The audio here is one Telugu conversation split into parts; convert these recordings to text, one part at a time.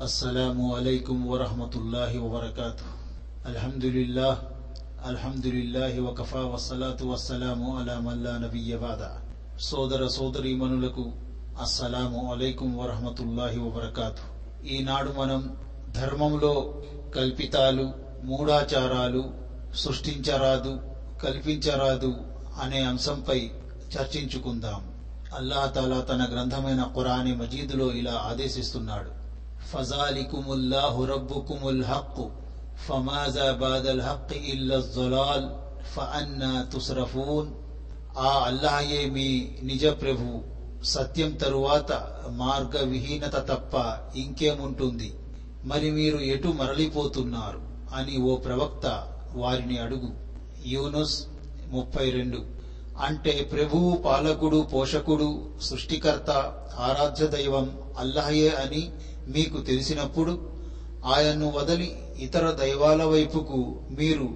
السلام عليكم ورحمة الله وبركاته الحمد لله الحمد لله وكفى والصلاة والسلام على من لا نبي بعد సోదర సోదరీమణులకు అస్సలాము అలైకుం వరహమతుల్లాహి వబర్కాతు ఈనాడు మనం ధర్మంలో కల్పితాలు మూఢాచారాలు సృష్టించరాదు కల్పించరాదు అనే అంశంపై చర్చించుకుందాం అల్లాహ్ తాలా తన గ్రంథమైన ఖురాని మజీదులో ఇలా ఆదేశిస్తున్నాడు فذلكم الله ربكم హక్కు فماذا بعد الحق ఇల్ల الضلال ఫఅన్నా తుస్రఫూన్ ఆ అల్లాహయే మీ నిజ ప్రభు. సత్యం తరువాత మార్గ విహీనత తప్ప ఇంకేముంటుంది? మరి మీరు ఎటు మరలిపోతున్నారు? అని ఓ ప్రవక్త వారిని అడుగు. యూనుస్ ముప్పై రెండు. అంటే ప్రభువు పాలకుడు పోషకుడు సృష్టికర్త ఆరాధ్య దైవం అల్లహయే అని మీకు తెలిసినప్పుడు ఆయన్ను వదిలి ఇతర దైవాల వైపుకు మీరు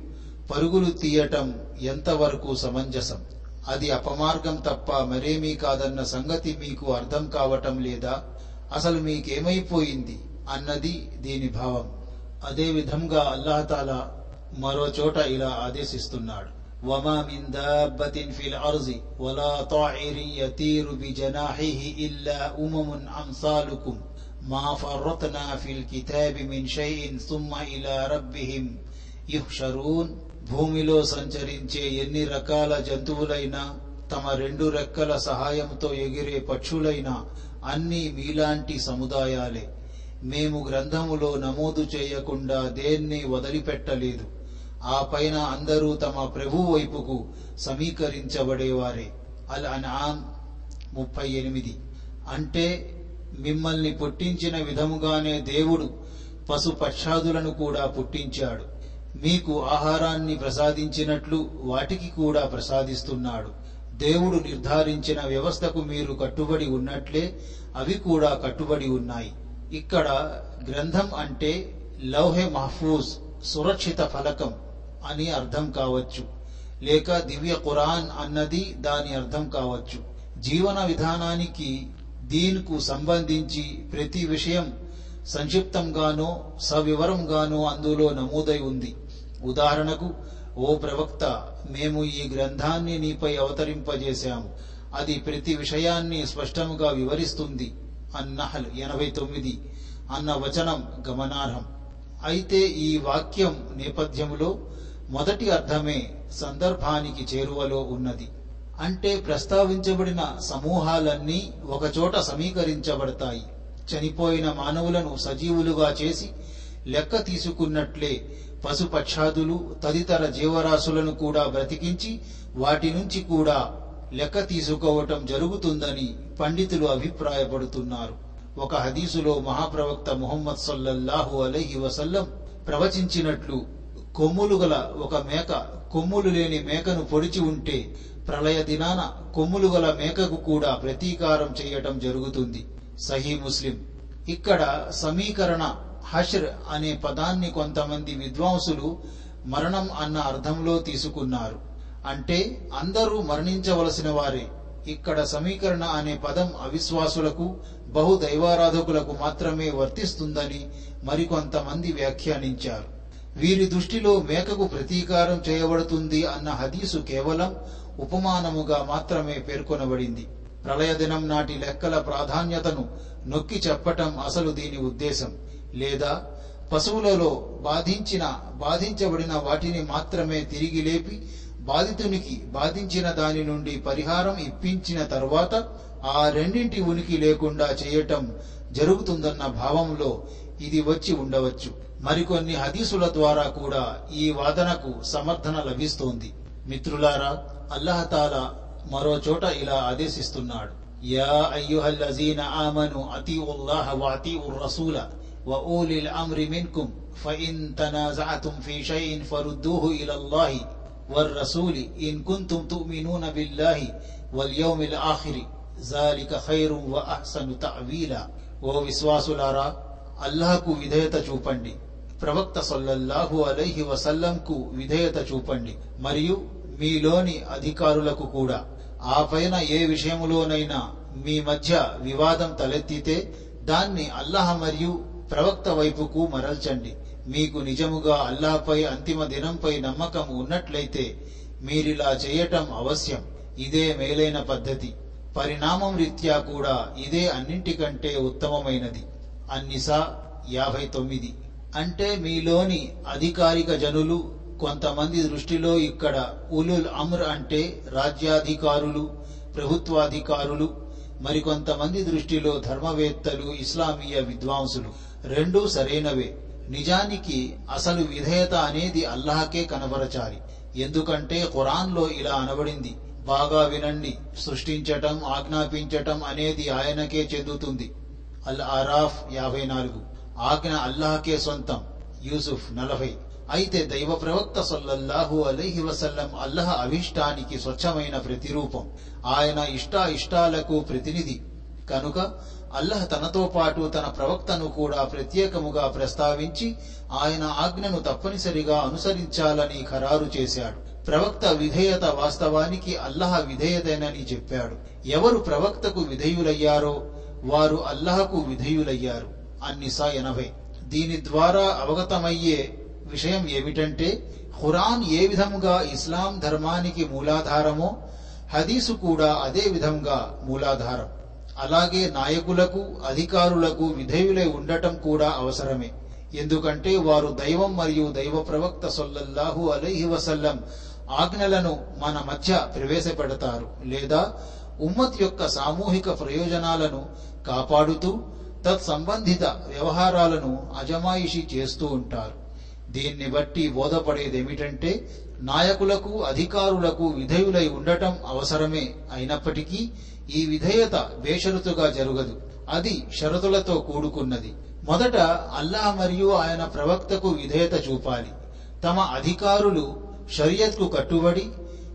పరుగులు తీయటం ఎంతవరకు సమంజసం? అది అపమార్గం తప్ప మరేమీ కాదన్న సంగతి మీకు అర్థం కావటం లేదా? అసలు మీకేమైపోయింది? అన్నది దీని భావం. అదే విధంగా అల్లాహతాల మరో చోట ఇలా ఆదేశిస్తున్నాడు. وما من دابة في الأرض ولا طائر يطير بجناحه إلا أمم أمثالكم ما فرطنا في الكتاب من شيء ثم إلى ربهم يحشرون భూమిలో సంచరించే ఎన్ని రకాల జంతువులైనా తమ రెండు రెక్కల సహాయంతో ఎగిరే పక్షులైనా అన్నీ మీలాంటి సముదాయాలే మేము గ్రంథములో నమోదు చేయకుండా దేన్ని వదిలిపెట్టలేదు ఆ పైన అందరూ తమ ప్రభు వైపుకు సమీకరించబడేవారే. అల్ అన్ఆమ్ ముప్పై ఎనిమిది. అంటే మిమ్మల్ని పుట్టించిన విధముగానే దేవుడు పశు పక్షాదులను కూడా పుట్టించాడు. మీకు ఆహారాన్ని ప్రసాదించినట్లు వాటికి కూడా ప్రసాదిస్తున్నాడు. దేవుడు నిర్ధారించిన వ్యవస్థకు మీరు కట్టుబడి ఉన్నట్లే అవి కూడా కట్టుబడి ఉన్నాయి. ఇక్కడ గ్రంథం అంటే లౌహె మహఫూజ్ సురక్షిత ఫలకం. అని అర్థం కావచ్చు. లేక దివ్య ఖురాన్ అన్నది దాని అర్థం కావచ్చు. జీవన విధానానికి దీన్కు సంబంధించి ప్రతి విషయం సంక్షిప్తంగానో సవివరంగానో అందులో నమోదై ఉంది. ఉదాహరణకు ఓ ప్రవక్త మేము ఈ గ్రంథాన్ని నీపై అవతరింపజేశాము. అది ప్రతి విషయాన్ని స్పష్టంగా వివరిస్తుంది అన్నహల్ ఎనభై తొమ్మిది అన్న వచనం గమనార్హం. అయితే ఈ వాక్యం నేపథ్యంలో మొదటి అర్థమే సందర్భానికి చేరువలో ఉన్నది. అంటే ప్రస్తావించబడిన సమూహాలన్నీ ఒకచోట సమీకరించబడతాయి. చనిపోయిన మానవులను సజీవులుగా చేసి లెక్క తీసుకున్నట్లే పశుపక్షాదులు తదితర జీవరాశులను కూడా బ్రతికించి వాటి నుంచి కూడా లెక్క తీసుకోవటం జరుగుతుందని పండితులు అభిప్రాయపడుతున్నారు. ఒక హదీసులో మహాప్రవక్త ముహమ్మద్ సల్లల్లాహు అలహి వసల్లం ప్రవచించినట్లు కొమ్ములు గల ఒక మేక కొమ్ములు లేని మేకను పొడిచి ఉంటే ప్రళయ దినాన కొమ్ములు గల మేకకు కూడా ప్రతీకారం చేయటం జరుగుతుంది. సహీ ముస్లిం. ఇక్కడ సమీకరణ హష్ర్ అనే పదాన్ని కొంతమంది విద్వాంసులు మరణం అన్న అర్థంలో తీసుకున్నారు. అంటే అందరూ మరణించవలసిన వారే. ఇక్కడ సమీకరణ అనే పదం అవిశ్వాసులకు బహుదైవారాధకులకు మాత్రమే వర్తిస్తుందని మరికొంతమంది వ్యాఖ్యానించారు. వీరి దృష్టిలో మేకకు ప్రతీకారం చేయబడుతుంది అన్న హదీసు కేవలం ఉపమానముగా మాత్రమే పేర్కొనబడింది. ప్రళయ దినం నాటి లెక్కల ప్రాధాన్యతను నొక్కి చెప్పటం అసలు దీని ఉద్దేశం. లేదా పశువులలో బాధించిన బాధించబడిన వాటిని మాత్రమే తిరిగి లేపి బాధితునికి బాధించిన దాని నుండి పరిహారం ఇప్పించిన తరువాత ఆ రెండింటి ఉనికి లేకుండా చేయటం జరుగుతుందన్న భావంలో ఇది వచ్చి ఉండవచ్చు. మరికొన్ని హదీసుల ద్వారా కూడా ఈ వాదనకు సమర్థన లభిస్తోంది మిత్రులారా అల్లహతాల మరో చోట ఇలా ఆదేశిస్తున్నాడు యా అయ్యుహల్లజీన ఆమను అతీఉల్లాహ వఅతీఉర్ రసూల وأولي الأمر منكم فإن تنازعتم في شيء فردوه إلى الله والرسول إن كنتم تؤمنون بالله واليوم الآخر ذلك خير وأحسن تعويلا ووسواس الأرى అల్లాహకు విధేయత చూపండి ప్రవక్త సల్లల్లాహు అలైహి వసల్లంకు విధేయత చూపండి మరియు మీలోని అధికారులకు కూడా. ఆ పైన ఏ విషయములోనైనా మీ మధ్య వివాదం తలెత్తితే దాన్ని అల్లాహ్ మరియు ప్రవక్త వైపుకు మరల్చండి. మీకు నిజముగా అల్లాహపై అంతిమ దినంపై నమ్మకం ఉన్నట్లయితే మీరిలా చేయటం అవశ్యం. ఇదే మేలైన పద్ధతి. పరిణామం రీత్యా కూడా ఇదే అన్నింటికంటే ఉత్తమమైనది. అన్నిసా యాభై తొమ్మిది. అంటే మీలోని అధికారిక జనులు కొంతమంది దృష్టిలో ఇక్కడ ఉలుల్ అమ్ర్ అంటే రాజ్యాధికారులు ప్రభుత్వాధికారులు మరికొంతమంది దృష్టిలో ధర్మవేత్తలు ఇస్లామీయ విద్వాంసులు. రెండూ సరైనవే. నిజానికి అసలు విధేయత అనేది అల్లాహకే కనబరచాలి. ఎందుకంటే ఖురాన్లో ఇలా అనబడింది. బాగా వినండి. సృష్టించటం ఆజ్ఞాపించటం అనేది ఆయనకే చెందుతుంది. అల్ ఆరాఫ్ యాభై నాలుగు. ఆజ్ఞ అల్లాహకే సొంతం. యూసుఫ్ నలభై. అయితే దైవ ప్రవక్త సొల్లహు అలైహి వసల్లం అల్లహ అభిష్టానికి స్వచ్ఛమైన ప్రతిరూపం. ఆయన ఇష్టాయిష్టాలకు ఇష్టాలకు ప్రతినిధి. కనుక అల్లహ తనతో పాటు తన ప్రవక్తను కూడా ప్రత్యేకముగా ప్రస్తావించి ఆయన ఆజ్ఞను తప్పనిసరిగా అనుసరించాలని ఖరారు చేశాడు. ప్రవక్త విధేయత వాస్తవానికి అల్లహ విధేయతేనని చెప్పాడు. ఎవరు ప్రవక్తకు విధేయులయ్యారో వారు అల్లహకు విధేయులయ్యారు. అన్నిసా ఎనభై దీని ద్వారా అవగతమయ్యే విషయం ఏమిటంటే ఖురాన్ ఏ విధంగా ఇస్లాం ధర్మానికి మూలాధారమో హదీసు కూడా అదే విధంగా మూలాధారం. అలాగే నాయకులకు అధికారులకు విధేయులై ఉండటం కూడా అవసరమే. ఎందుకంటే వారు దైవం మరియు దైవ ప్రవక్త సొల్లహు అలైహి వసల్లం ఆజ్ఞలను మన మధ్య ప్రవేశపెడతారు. లేదా ఉమ్మత్ యొక్క సామూహిక ప్రయోజనాలను కాపాడుతూ తత్సంబంధిత వ్యవహారాలను అజమాయిషి చేస్తూ ఉంటారు. దీన్ని బట్టి బోధపడేది ఏమిటంటే నాయకులకు అధికారులకు విధేయులై ఉండటం అవసరమే అయినప్పటికీ ఈ విధేయత బేషరతుగా జరగదు. అది షరతులతో కూడుకున్నది. మొదట అల్లాహ్ మరియు ఆయన ప్రవక్తకు విధేయత చూపాలి. తమ అధికారులు షరియత్కు కట్టుబడి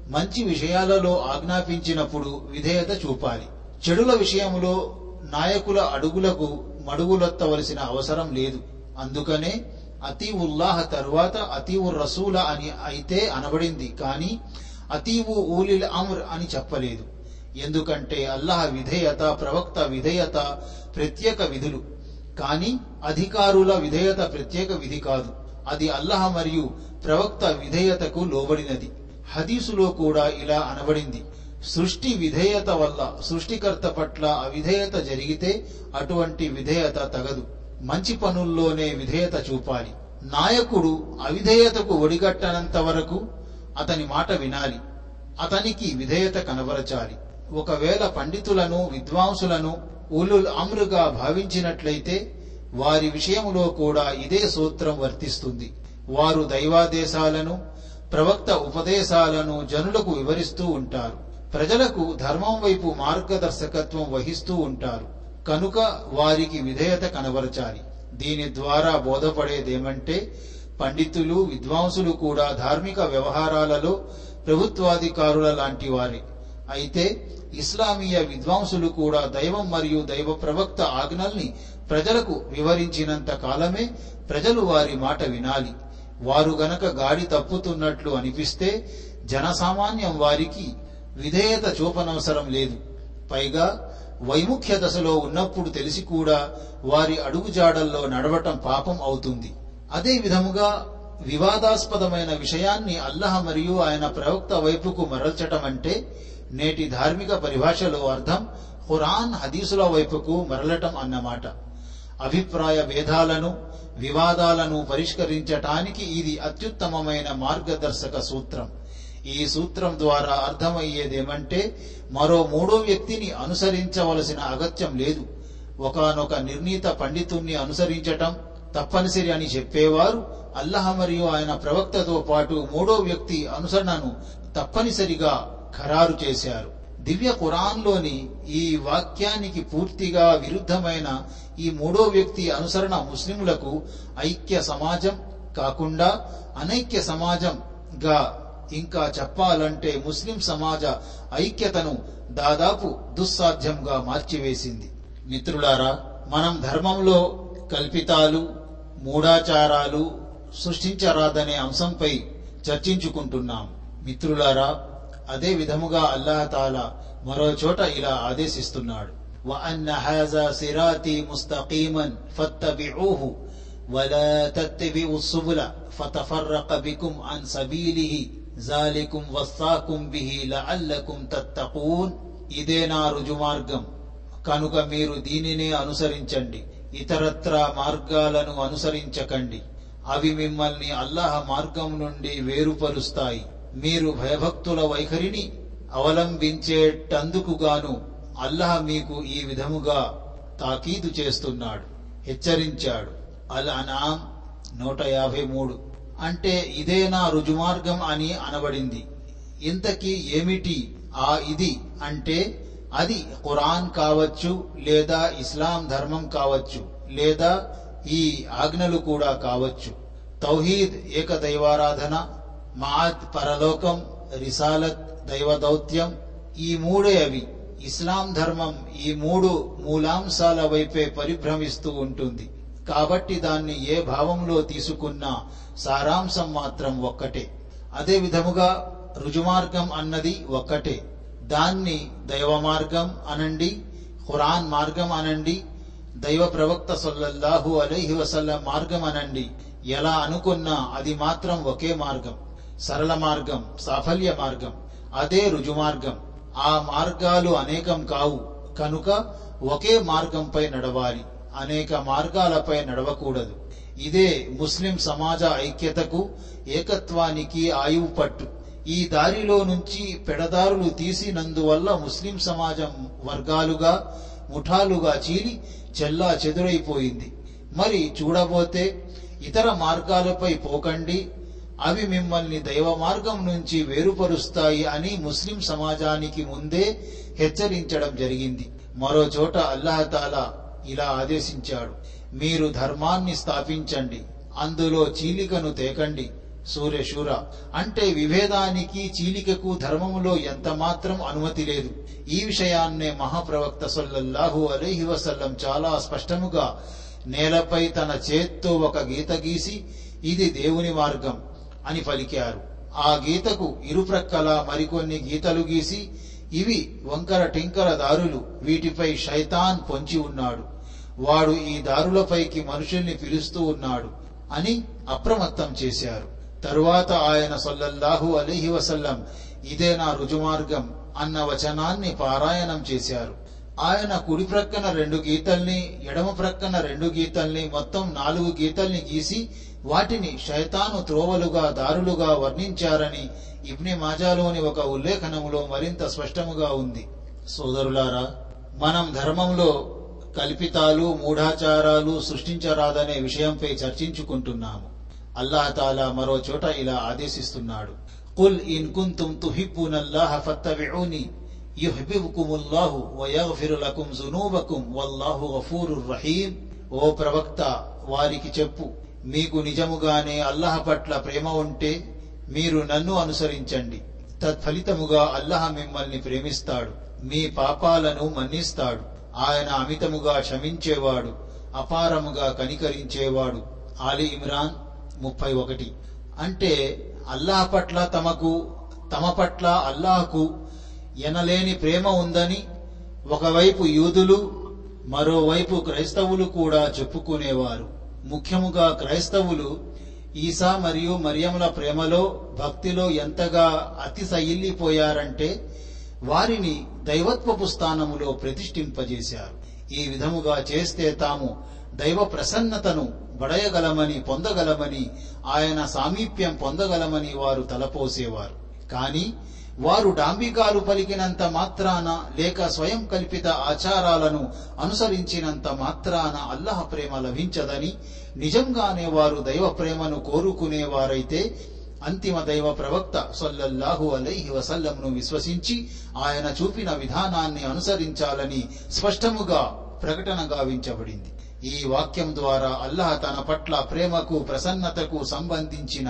మంచి విషయాలలో ఆజ్ఞాపించినప్పుడు విధేయత చూపాలి. చెడుల విషయంలో నాయకుల అడుగులకు మడుగులొత్తవలసిన అవసరం లేదు. అందుకనే అతీవుల్లాహ తరువాత అతీవు రసూల అని అయితే అనబడింది. కానీ అతీవు ఊలిల్ అమ్ర్ అని చెప్పలేదు. ఎందుకంటే అల్లాహ్ విధేయత ప్రవక్త విధేయత ప్రత్యేక విధులు. కానీ అధికారుల విధేయత ప్రత్యేక విధి కాదు. అది అల్లాహ్ మరియు ప్రవక్త విధేయతకు లోబడినది. హదీసులో కూడా ఇలా అనబడింది. సృష్టి విధేయత వల్ల సృష్టికర్త పట్ల అవిధేయత జరిగితే అటువంటి విధేయత తగదు. మంచి పనుల్లోనే విధేయత చూపాలి. నాయకుడు అవిధేయతకు ఒడిగట్టనంత వరకు అతని మాట వినాలి. అతనికి విధేయత కనబరచాలి. ఒకవేళ పండితులను విద్వాంసులను ఉలుల్ అమ్రుగా భావించినట్లయితే వారి విషయంలో కూడా ఇదే సూత్రం వర్తిస్తుంది. వారు దైవాదేశాలను ప్రవక్త ఉపదేశాలను జనులకు వివరిస్తూ ఉంటారు. ప్రజలకు ధర్మం వైపు మార్గదర్శకత్వం వహిస్తూ ఉంటారు. కనుక వారికి విధేయత కనబరచాలి. దీని ద్వారా బోధపడేదేమంటే పండితులు విద్వాంసులు కూడా ధార్మిక వ్యవహారాలలో ప్రభుత్వాధికారుల లాంటి వారే. అయితే ఇస్లామీయ విద్వాంసులు కూడా దైవం మరియు దైవ ప్రవక్త ఆజ్ఞల్ని ప్రజలకు వివరించినంత కాలమే ప్రజలు వారి మాట వినాలి. వారు గనక గాడి తప్పుతున్నట్లు అనిపిస్తే జనసామాన్యం వారికి విధేయత చూపనవసరం లేదు. పైగా వైముఖ్య దశలో ఉన్నప్పుడు తెలిసి కూడా వారి అడుగుజాడల్లో నడవటం పాపం అవుతుంది. అదే విధముగా వివాదాస్పదమైన విషయాన్ని అల్లహ మరియు ఆయన ప్రవక్త వైపుకు మరల్చటం అంటే నేటి ధార్మిక పరిభాషలో అర్థం ఖురాన్ హదీసుల వైపుకు మరలటం అన్నమాట. అభిప్రాయ భేదాలను వివాదాలను పరిష్కరించటానికి ఇది అత్యుత్తమమైన మార్గదర్శక సూత్రం. ఈ సూత్రం ద్వారా అర్థమయ్యేదేమంటే మరో మూడో వ్యక్తిని అనుసరించవలసిన అగత్యం లేదు. ఒకనొక నిర్ణీత పండితుణ్ణి అనుసరించటం తప్పనిసరి అని చెప్పేవారు. అల్లహ మరియు ఆయన ప్రవక్తతో పాటు మూడో వ్యక్తి అనుసరణను తప్పనిసరిగా ఖరారు చేశారు. దివ్య ఖురాన్లోని ఈ వాక్యానికి పూర్తిగా విరుద్ధమైన ఈ మూడో వ్యక్తి అనుసరణ ముస్లింలకు ఐక్య సమాజం కాకుండా అనైక్య సమాజంగా ఇంకా చెప్పాలంటే ముస్లిం సమాజ ఐక్యతను దాదాపు దుస్సాధ్యంగా మార్చివేసింది మిత్రులారా మనం ధర్మంలో కల్పితాలు మూఢాచారాలు సృష్టించరాదనే అంశంపై చర్చించుకుంటున్నాం మిత్రులారా అదే విధముగా అల్లాహతాలా మరో చోట ఇలా ఆదేశిస్తున్నాడు وأن هذا صراطي مستقيما فاتبعوه ولا تتبعوا السبل فتفرق بكم عن سبيله జాలికుం వస్సాకుం బిహి లఅల్లకుం తత్తకూన్ ఇదే నా రుజుమార్గం. కనుక మీరు దీనినే అనుసరించండి. ఇతరత్ర మార్గాలను అనుసరించకండి. అవి మిమ్మల్ని అల్లాహ మార్గం నుండి వేరుపరుస్తాయి. మీరు భయభక్తుల వైఖరిని అవలంబించేటందుకుగాను అల్లాహ మీకు ఈ విధముగా తాకీదు చేస్తున్నాడు. హెచ్చరించాడు. అల్ అనాం నూట యాభై మూడు. అంటే ఇదే నా రుజుమార్గం అని అనబడింది. ఇంతకీ ఏమిటి? ఆ ఇది అంటే అది ఖురాన్ కావచ్చు లేదా ఇస్లాం ధర్మం కావచ్చు లేదా ఈ ఆజ్ఞలు కూడా కావచ్చు. తౌహీద్ ఏక దైవారాధన మాద్ పరలోకం రిసాలత్ దైవ దౌత్యం ఈ మూడే అవి. ఇస్లాం ధర్మం ఈ మూడు మూలాంశాల వైపే పరిభ్రమిస్తూ ఉంటుంది. కాబట్టి దాన్ని ఏ భావంలో తీసుకున్నా సారాంశం మాత్రం ఒక్కటే. అదే విధముగా రుజుమార్గం అన్నది ఒక్కటే. దాన్ని దైవ మార్గం అనండి ఖురాన్ మార్గం అనండి దైవ ప్రవక్త సల్లల్లాహు అలైహి వసల్ల మార్గం అనండి. ఎలా అనుకున్నా అది మాత్రం ఒకే మార్గం. సరళ మార్గం సాఫల్య మార్గం అదే రుజుమార్గం. ఆ మార్గాలు అనేకం కావు. కనుక ఒకే మార్గంపై నడవాలి. అనేక మార్గాలపై నడవకూడదు. ఇదే ముస్లిం సమాజ ఐక్యతకు ఏకత్వానికి ఆయువు పట్టు. ఈ దారిలో నుంచి పెడదారులు తీసినందువల్ల ముస్లిం సమాజం వర్గాలుగా ముఠాలుగా చీలి చెల్లా చెదురైపోయింది. మరి చూడబోతే ఇతర మార్గాలపై పోకండి. అవి మిమ్మల్ని దైవ మార్గం నుంచి వేరుపరుస్తాయి అని ముస్లిం సమాజానికి ముందే హెచ్చరించడం జరిగింది. మరో చోట అల్లాహతాలా ఇలా ఆదేశించాడు. మీరు ధర్మాన్ని స్థాపించండి అందులో చీలికను తేకండి సూర్యశూర. అంటే విభేదానికి చీలికకు ధర్మములో ఎంత మాత్రం అనుమతి లేదు. ఈ విషయాన్నే మహాప్రవక్త సొల్లహు అలీహి వసల్లం చాలా స్పష్టముగా నేలపై తన చేత్తో ఒక గీత గీసి ఇది దేవుని మార్గం అని పలికారు. ఆ గీతకు ఇరుప్రక్కల మరికొన్ని గీతలు గీసి ఇవి వంకర టింకర దారులు. వీటిపై శైతాన్ పొంచి ఉన్నాడు. వాడు ఈ దారులపైకి మనుషుల్ని పిలుస్తూ ఉన్నాడు అని అప్రమత్తం చేశారు. తరువాత ఆయన సల్లల్లాహు అలీహి వసల్లం ఇదే నా రుజుమార్గం అన్న వచనాన్ని పారాయణం చేశారు. ఆయన కుడి ప్రక్కన రెండు గీతల్ని ఎడమ ప్రక్కన రెండు గీతల్ని మొత్తం నాలుగు గీతల్ని గీసి వాటిని శైతాను త్రోవలుగా దారులుగా వర్ణించారని ఇబ్ని మాజాలోని ఒక ఉల్లేఖనములో మరింత స్పష్టముగా ఉంది. సోదరులారా మనం ధర్మంలో కల్పితాలు మూఢాచారాలు సృష్టించరాదనే విషయంపై చర్చించుకుంటున్నాము. అల్లాహతాలా మరో చోట ఇలా ఆదేశిస్తున్నాడు. కుల్ ఇన్ కుంతుం తుహిబ్బునల్లాహ ఫత్తబిఉని యుహ్బిబుకుముల్లాహు వయగ్ఫిరు లకుం జునూబకుం వల్లాహు గఫూరుర్ రహీం ఓ ప్రవక్త వారికి చెప్పు మీకు నిజముగానే అల్లాహ్ పట్ల ప్రేమ ఉంటే మీరు నన్ను అనుసరించండి. తత్ఫలితముగా అల్లాహ్ మిమ్మల్ని ప్రేమిస్తాడు. మీ పాపాలను మన్నిస్తాడు. ఆయన అమితముగా క్షమించేవాడు. అపారముగా కనికరించేవాడు. ఆలి ఇమ్రాన్ ముప్పై ఒకటి. అంటే అల్లాహ్ పట్ల తమకు తమ పట్ల అల్లాహకు ఎనలేని ప్రేమ ఉందని ఒకవైపు యూదులు మరోవైపు క్రైస్తవులు కూడా చెప్పుకునేవారు. ముఖ్యముగా క్రైస్తవులు ఈసా మరియు మరియముల ప్రేమలో భక్తిలో ఎంతగా అతిశయిల్లిపోయారంటే వారిని దైవత్వపు స్థానములో ప్రతిష్ఠింపజేశారు. ఈ విధముగా చేస్తే తాము దైవ ప్రసన్నతను బడయగలమని పొందగలమని ఆయన సామీప్యం పొందగలమని వారు తలపోసేవారు. కానీ వారు డాంబికాలు పలికినంత మాత్రాన లేక స్వయం కల్పిత ఆచారాలను అనుసరించినంత మాత్రాన అల్లహ ప్రేమ లభించదని నిజంగానే వారు దైవ ప్రేమను కోరుకునేవారైతే అంతిమ దైవ ప్రవక్త సొల్లల్లాహు అలైహి వసల్లంను విశ్వసించి ఆయన చూపిన విధానాన్ని అనుసరించాలని స్పష్టముగా ప్రకటన గావించబడింది. ఈ వాక్యం ద్వారా అల్లాహ్ తన పట్ల ప్రేమకు ప్రసన్నతకు సంబంధించిన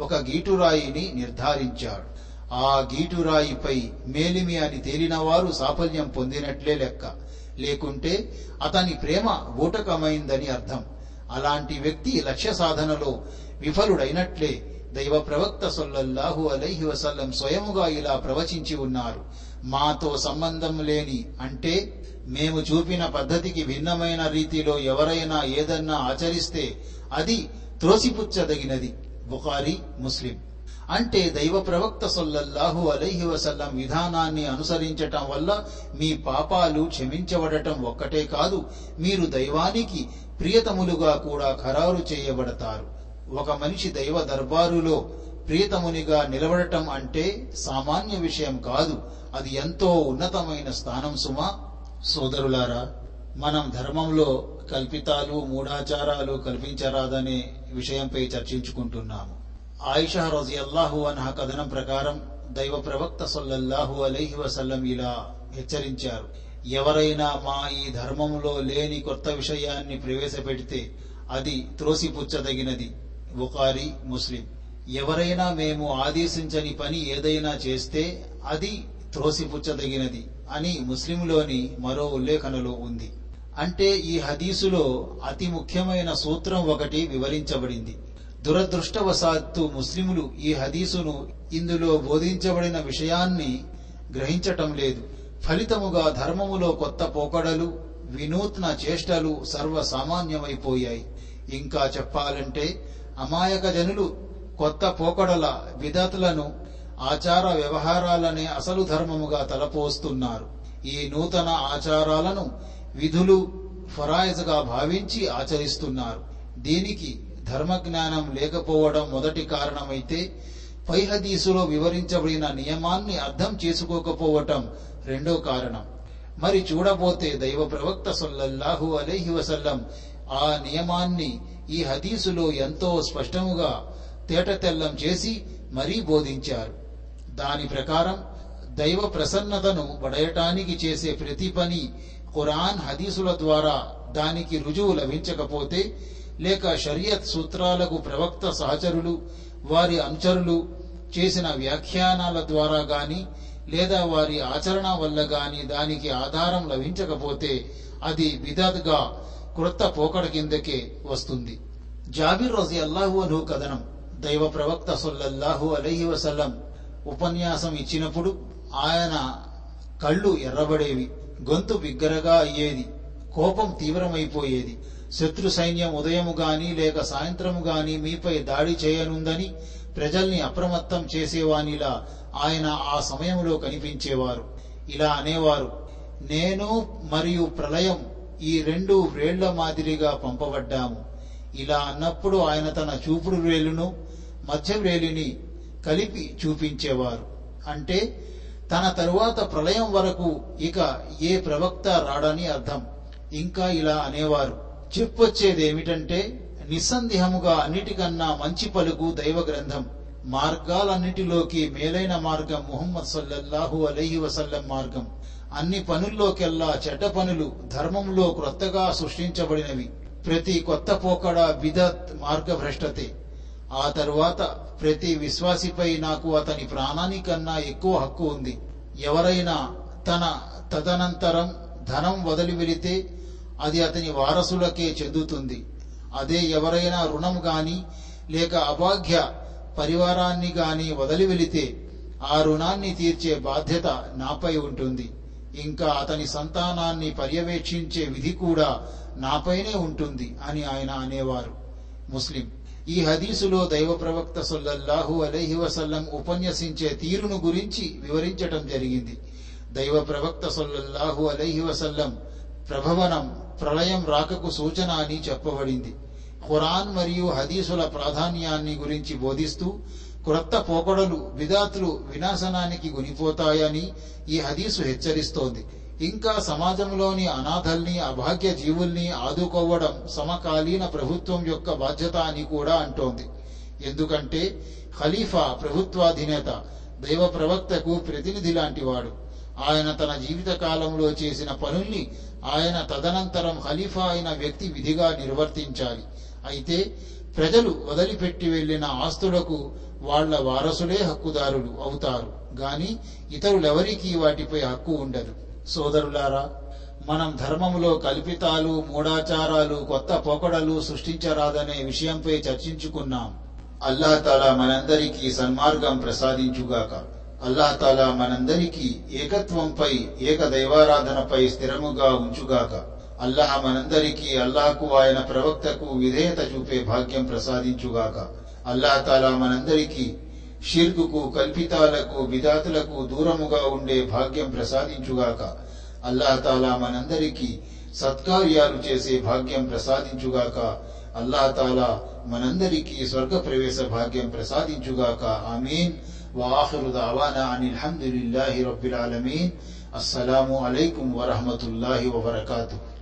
ఒక గీటురాయిని నిర్ధారించాడు. ఆ గీటురాయిపై మేలిమి అని తేలినవారు సాఫల్యం పొందినట్లే లెక్క. లేకుంటే అతని ప్రేమ బూటకమైందని అర్థం. అలాంటి వ్యక్తి లక్ష్య సాధనలో విఫలుడైనట్లే దైవ ప్రవక్త సొల్లల్లాహు అలైహి వసల్లం స్వయముగా ఇలా ప్రవచించి ఉన్నారు. మాతో సంబంధం లేని అంటే మేము చూపిన పద్ధతికి భిన్నమైన రీతిలో ఎవరైనా ఏదన్నా ఆచరిస్తే అది త్రోసిపుచ్చదగినది. బుఖారి ముస్లిం. అంటే దైవ ప్రవక్త సొల్లల్లాహు అలైహి వసల్లం విధానాన్ని అనుసరించటం వల్ల మీ పాపాలు క్షమించబడటం ఒక్కటే కాదు మీరు దైవానికి ప్రియతములుగా కూడా ఖరారు చేయబడతారు. ఒక మనిషి దైవ దర్బారులో ప్రియతమునిగా నిలబడటం అంటే సామాన్య విషయం కాదు అది ఎంతో ఉన్నతమైన స్థానం సుమా. సోదరులారా మనం ధర్మంలో కల్పితాలు మూఢాచారాలు కల్పించరాదనే విషయంపై చర్చించుకుంటున్నాము. ఆయిషా రజియల్లాహు అన్హ కథనం ప్రకారం దైవ ప్రవక్త సొల్లల్లాహు అలైహి వసల్లం ఇలా హెచ్చరించారు. ఎవరైనా మా ఈ ధర్మంలో లేని కొత్త విషయాన్ని ప్రవేశపెడితే అది త్రోసిపుచ్చదగినది. బుఖారి ముస్లిం. ఎవరైనా మేము ఆదేశించని పని ఏదైనా చేస్తే అది త్రోసిపుచ్చదగినది అని ముస్లింలోని మరో ఉల్లేఖనలో ఉంది. అంటే ఈ హదీసులో అతి ముఖ్యమైన సూత్రం ఒకటి వివరించబడింది. దురదృష్టవశాత్తు ముస్లిములు ఈ హదీసును ఇందులో బోధించబడిన విషయాన్ని గ్రహించటం లేదు. ఫలితముగా ధర్మములో కొత్త పోకడలు వినూత్న చేష్టలు సర్వసామాన్యమైపోయాయి. ఇంకా చెప్పాలంటే అమాయక జనులు కొత్త పోకడల విధతులను ఆచార వ్యవహారాలనే అసలు ధర్మముగా తలపోస్తున్నారు. ఈ నూతన ఆచారాలను విధులు ఫరాయిజ్గా భావించి ఆచరిస్తున్నారు. దీనికి ధర్మజ్ఞానం లేకపోవడం మొదటి కారణమైతే పై హదీసులో వివరించబడిన నియమాన్ని అర్థం చేసుకోకపోవటం రెండో కారణం. మరి చూడబోతే దైవ ప్రవక్త సొల్లహు అలైహి వసల్లం ఆ నియమాన్ని ఈ హదీసులో ఎంతో స్పష్టముగా తేటతెల్లం చేసి మరీ బోధించారు. దాని ప్రకారం దైవ ప్రసన్నతను పడయటానికి చేసే ప్రతి పని ఖురాన్ హదీసుల ద్వారా దానికి రుజువు లభించకపోతే లేక షరియత్ సూత్రాలకు ప్రవక్త సహచరులు వారి అనుచరులు చేసిన వ్యాఖ్యానాల ద్వారా గాని లేదా వారి ఆచరణ వల్ల గాని దానికి ఆధారం లభించకపోతే అది విదత్గా క్రొత్త పోకడ కిందకే వస్తుంది. జాబిర్ రజి అల్లాహు అను కథనం. దైవ ప్రవక్త సొల్లల్లాహు అలహి వసల్లం ఉపన్యాసం ఇచ్చినప్పుడు ఆయన కళ్ళు ఎర్రబడేవి గొంతు బిగ్గరగా అయ్యేది కోపం తీవ్రమైపోయేది. శత్రు సైన్యం ఉదయము గాని లేక సాయంత్రము గాని మీపై దాడి చేయనుందని ప్రజల్ని అప్రమత్తం చేసేవానిలా ఆయన ఆ సమయంలో కనిపించేవారు. ఇలా అనేవారు నేను మరియు ప్రళయం ఈ రెండు వ్రేళ్ళ మాదిరిగా పంపబడ్డాము. ఇలా అన్నప్పుడు ఆయన తన చూపుడు వేలును మధ్య వేలిని కలిపి చూపించేవారు. అంటే తన తరువాత ప్రళయం వరకు ఇక ఏ ప్రవక్త రాడని అర్థం. ఇంకా ఇలా అనేవారు చెప్పొచ్చేదేమిటంటే నిస్సందేహముగా అన్నిటికన్నా మంచి పలుకు దైవ గ్రంథం. మార్గాలన్నిటిలోకి మేలైన మార్గం ముహమ్మద్ సల్లల్లాహు అలహి వసల్లం మార్గం. అన్ని పనుల్లోకెల్లా చెడ్డ పనులు ధర్మంలో క్రొత్తగా సృష్టించబడినవి. ప్రతి కొత్త పోకడ బిదత్ మార్గభ్రష్టతే. ఆ తరువాత ప్రతి విశ్వాసిపై నాకు అతని ప్రాణానికన్నా ఎక్కువ హక్కు ఉంది. ఎవరైనా తన తదనంతరం ధనం వదిలి వెళితే అది అతని వారసులకే చెందుతుంది. అదే ఎవరైనా రుణం గాని లేక అభాగ్య పరివారాన్ని గాని వదిలి వెళితే ఆ రుణాన్ని తీర్చే బాధ్యత నాపై ఉంటుంది. ఇంకా అతని సంతానాన్ని పర్యవేక్షించే విధి కూడా నాపైనే ఉంటుంది అని ఆయన అనేవారు. ముస్లిం ఈ హదీసులో దైవ ప్రవక్త సొల్లహు అలహి వసల్లం ఉపన్యసించే తీరును గురించి వివరించటం జరిగింది. దైవ ప్రవక్త సొల్లహు అలహి వసల్లం ప్రభవనం ప్రళయం రాకకు సూచన అని చెప్పబడింది. ఖురాన్ మరియు హదీసుల ప్రాధాన్యాన్ని గురించి బోధిస్తూ క్రొత్త పోకడలు విధాతులు వినాశనానికి గునిపోతాయని ఈ హదీసు హెచ్చరిస్తోంది. ఇంకా సమాజంలోని అనాథల్ని అభాగ్య జీవుల్ని ఆదుకోవడం సమకాలీన ప్రభుత్వం యొక్క బాధ్యత అని కూడా అంటోంది. ఎందుకంటే ఖలీఫా ప్రభుత్వాధినేత దైవ ప్రవక్తకు ప్రతినిధి లాంటివాడు. ఆయన తన జీవిత కాలంలో చేసిన పనుల్ని ఆయన తదనంతరం ఖలీఫా అయిన వ్యక్తి విధిగా నిర్వర్తించాలి. అయితే ప్రజలు వదిలిపెట్టి వెళ్ళిన ఆస్తులకు వాళ్ళ వారసులే హక్కుదారులు అవుతారు. గాని ఇతరులెవరికీ వాటిపై హక్కు ఉండదు. సోదరులారా మనం ధర్మములో కల్పితాలు మూఢాచారాలు కొత్త పోకడలు సృష్టించరాదనే విషయంపై చర్చించుకున్నాం. అల్లాహ్ తాలా మనందరికీ సన్మార్గం ప్రసాదించుగాక. అల్లాహతాలా మనందరికీ ఏకత్వంపై ఏక దైవారాధనపై స్థిరముగా ఉంచుగాక. అల్లాహ మనందరికీ అల్లాహకు ఆయన ప్రవక్తకు విధేయత చూపే భాగ్యం ప్రసాదించుగాక. అల్లాహతాలా మనందరికీ షిర్కుకు కల్పితాలకు విధాతులకు దూరముగా ఉండే భాగ్యం ప్రసాదించుగాక. అల్లాహతాలా మనందరికీ సత్కార్యాలు చేసే భాగ్యం ప్రసాదించుగాక. అల్లాహతాలా మనందరికీ స్వర్గ ప్రవేశ భాగ్యం ప్రసాదించుగాక. ఆమెన్. వాఖిరు దావానా అనిల్ హమ్దులిల్లాహి రబ్బిల్ ఆలమీన్ అస్సలాము అలైకుం వరహమతుల్లాహి వబరకాతుహు